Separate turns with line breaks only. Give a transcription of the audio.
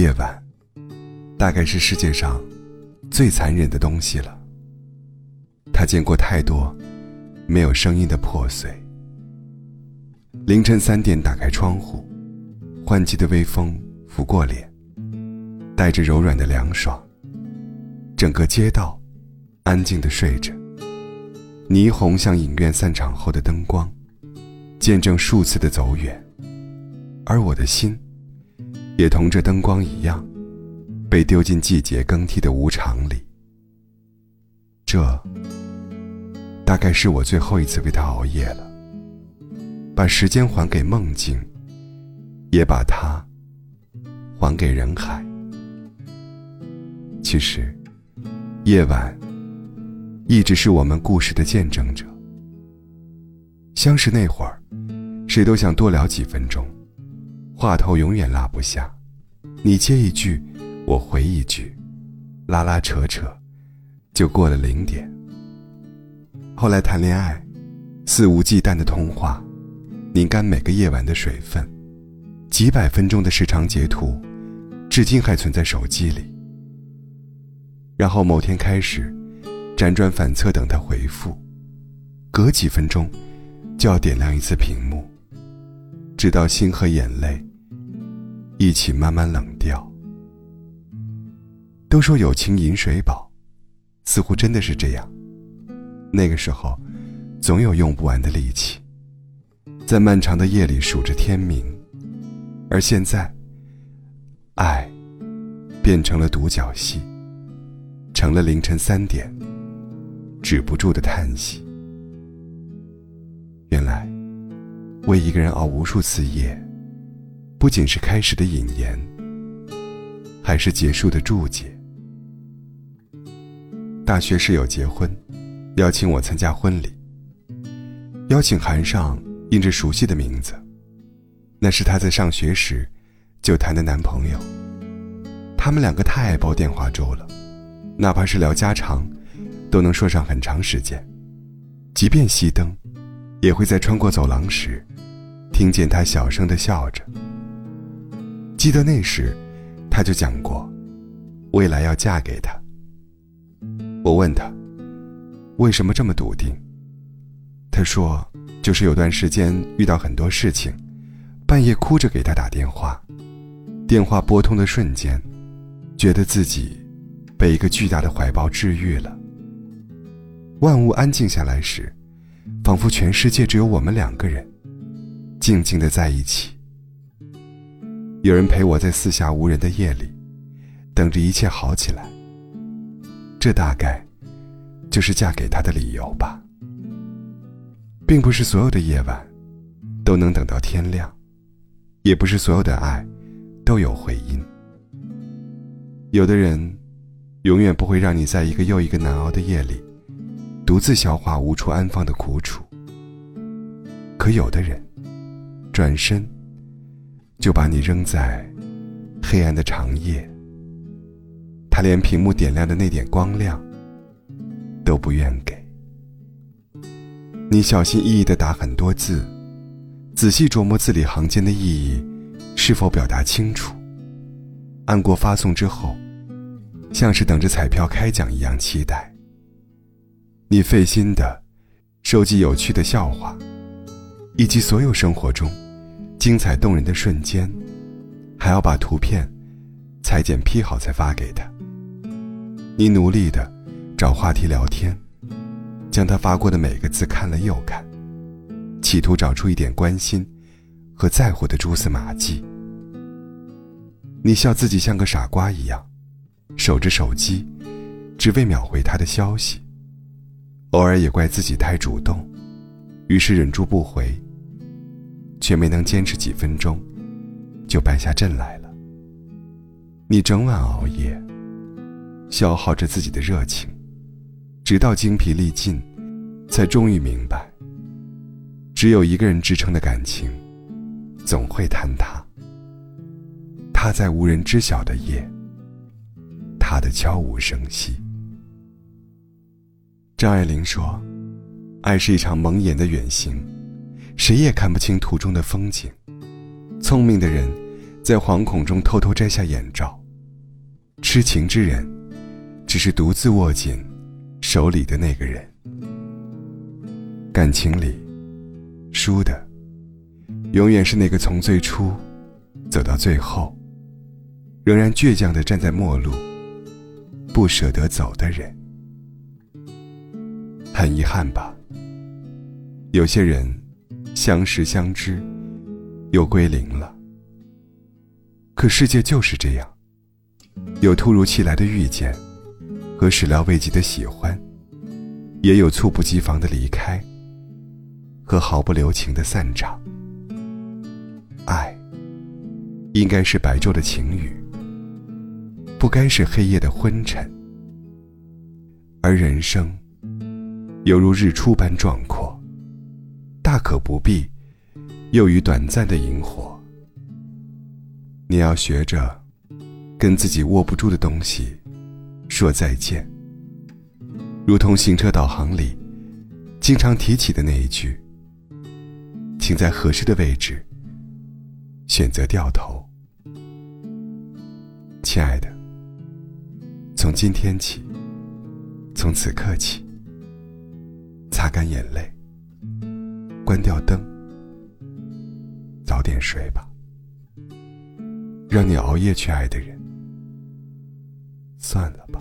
夜晚，大概是世界上最残忍的东西了。他见过太多没有声音的破碎。凌晨三点，打开窗户，换季的微风拂过脸，带着柔软的凉爽。整个街道安静的睡着，霓虹像影院散场后的灯光，见证数次的走远，而我的心。也同这灯光一样，被丢进季节更替的无常里。这，大概是我最后一次为他熬夜了。把时间还给梦境，也把它还给人海。其实，夜晚一直是我们故事的见证者。相识那会儿，谁都想多聊几分钟。话头永远拉不下，你接一句，我回一句，拉拉扯扯，就过了零点。后来谈恋爱，肆无忌惮的通话，拧干每个夜晚的水分，几百分钟的时长截图，至今还存在手机里。然后某天开始，辗转反侧等他回复，隔几分钟，就要点亮一次屏幕，直到心和眼泪。一起慢慢冷掉。都说友情饮水饱，似乎真的是这样。那个时候，总有用不完的力气，在漫长的夜里数着天明。而现在，爱变成了独角戏，成了凌晨三点止不住的叹息。原来，为一个人熬无数次夜。不仅是开始的引言，还是结束的注解。大学室友结婚，邀请我参加婚礼。邀请函上印着熟悉的名字，那是她在上学时就谈的男朋友。他们两个太爱煲电话粥了，哪怕是聊家常，都能说上很长时间。即便熄灯，也会在穿过走廊时，听见他小声的笑着。记得那时，他就讲过，未来要嫁给他。我问他，为什么这么笃定？他说，就是有段时间遇到很多事情，半夜哭着给他打电话，电话拨通的瞬间，觉得自己被一个巨大的怀抱治愈了。万物安静下来时，仿佛全世界只有我们两个人，静静的在一起。有人陪我在四下无人的夜里，等着一切好起来。这大概就是嫁给他的理由吧。并不是所有的夜晚都能等到天亮，也不是所有的爱都有回音。有的人永远不会让你在一个又一个难熬的夜里独自消化无处安放的苦楚。可有的人转身。就把你扔在黑暗的长夜，他连屏幕点亮的那点光亮都不愿给。你小心翼翼的打很多字，仔细琢磨字里行间的意义是否表达清楚。按过发送之后，像是等着彩票开奖一样期待。你费心的收集有趣的笑话，以及所有生活中。精彩动人的瞬间，还要把图片裁剪 P 好才发给他。你努力的找话题聊天，将他发过的每个字看了又看，企图找出一点关心和在乎的蛛丝马迹。你笑自己像个傻瓜一样，守着手机，只为秒回他的消息。偶尔也怪自己太主动，于是忍住不回。却没能坚持几分钟，就败下阵来了。你整晚熬夜，消耗着自己的热情，直到精疲力尽，才终于明白，只有一个人支撑的感情，总会坍塌。他在无人知晓的夜，他的悄无声息。张爱玲说：“爱是一场蒙眼的远行。”谁也看不清途中的风景。聪明的人，在惶恐中偷偷摘下眼罩。痴情之人，只是独自握紧手里的那个人。感情里，输的，永远是那个从最初走到最后，仍然倔强的站在末路，不舍得走的人。很遗憾吧，有些人相识相知，又归零了。可世界就是这样，有突如其来的遇见，和始料未及的喜欢，也有猝不及防的离开。和毫不留情的散场，爱应该是白昼的晴雨，不该是黑夜的昏沉。而人生犹如日出般壮阔，可不必囿于短暂的萤火。你要学着跟自己握不住的东西说再见，如同行车导航里经常提起的那一句。请在合适的位置选择掉头，亲爱的。从今天起，从此刻起，擦干眼泪，关掉灯，早点睡吧。让你熬夜去爱的人，算了吧。